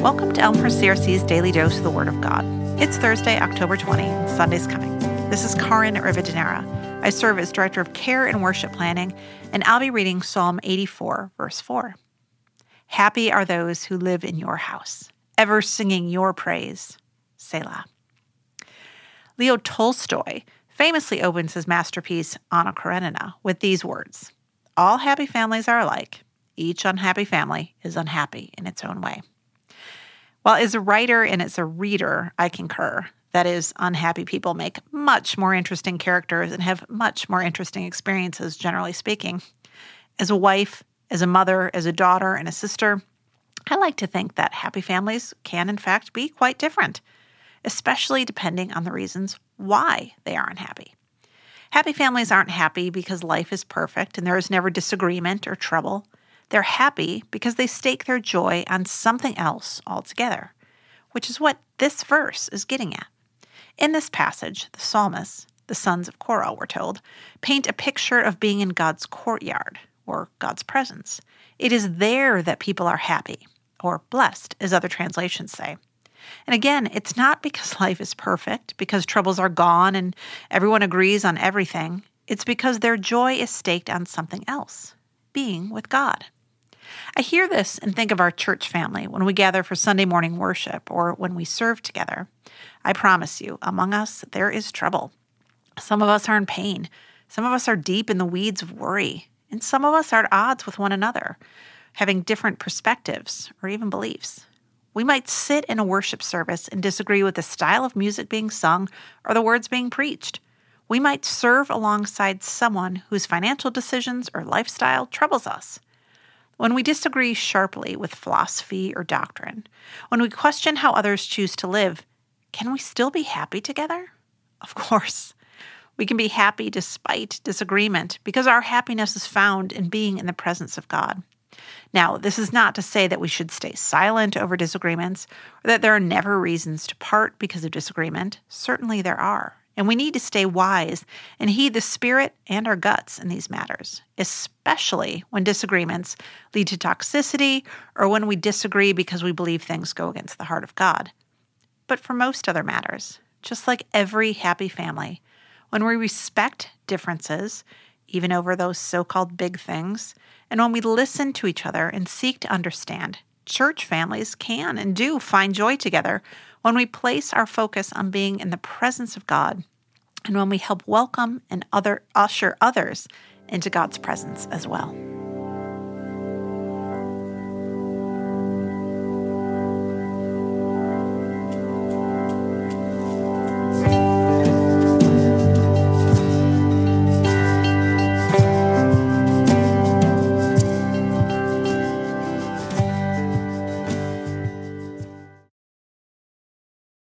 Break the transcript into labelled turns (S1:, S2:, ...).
S1: Welcome to Elmhurst CRC's Daily Dose of the Word of God. It's Thursday, October 20, and Sunday's coming. This is Caryn Rivadeneira. I serve as Director of Care and Worship Planning, and I'll be reading Psalm 84, verse 4. Happy are those who live in your house, ever singing your praise. Selah. Leo Tolstoy famously opens his masterpiece, Anna Karenina, with these words All happy families are alike. Each unhappy family is unhappy in its own way. While as a writer and as a reader, I concur. That is, unhappy people make much more interesting characters and have much more interesting experiences, generally speaking. As a wife, as a mother, as a daughter, and a sister, I like to think that happy families can, in fact, be quite different, especially depending on the reasons why they are unhappy. Happy families aren't happy because life is perfect and there is never disagreement or trouble. They're happy because they stake their joy on something else altogether, which is what this verse is getting at. In this passage, the psalmists, the sons of Korah, we're told, paint a picture of being in God's courtyard or God's presence. It is there that people are happy, or blessed, as other translations say. And again, it's not because life is perfect, because troubles are gone and everyone agrees on everything. It's because their joy is staked on something else being with God. I hear this and think of our church family when we gather for Sunday morning worship or when we serve together. I promise you, among us, there is trouble. Some of us are in pain. Some of us are deep in the weeds of worry. And some of us are at odds with one another, having different perspectives or even beliefs. We might sit in a worship service and disagree with the style of music being sung or the words being preached. We might serve alongside someone whose financial decisions or lifestyle troubles us. When we disagree sharply with philosophy or doctrine, when we question how others choose to live, can we still be happy together? Of course. We can be happy despite disagreement because our happiness is found in being in the presence of God. Now, this is not to say that we should stay silent over disagreements or that there are never reasons to part because of disagreement. Certainly there are. And we need to stay wise and heed the spirit and our guts in these matters, especially when disagreements lead to toxicity or when we disagree because we believe things go against the heart of God. But for most other matters, just like every happy family, when we respect differences, even over those so called big things, and when we listen to each other and seek to understand, church families can and do find joy together when we place our focus on being in the presence of God and when we help welcome and other usher others into God's presence as well.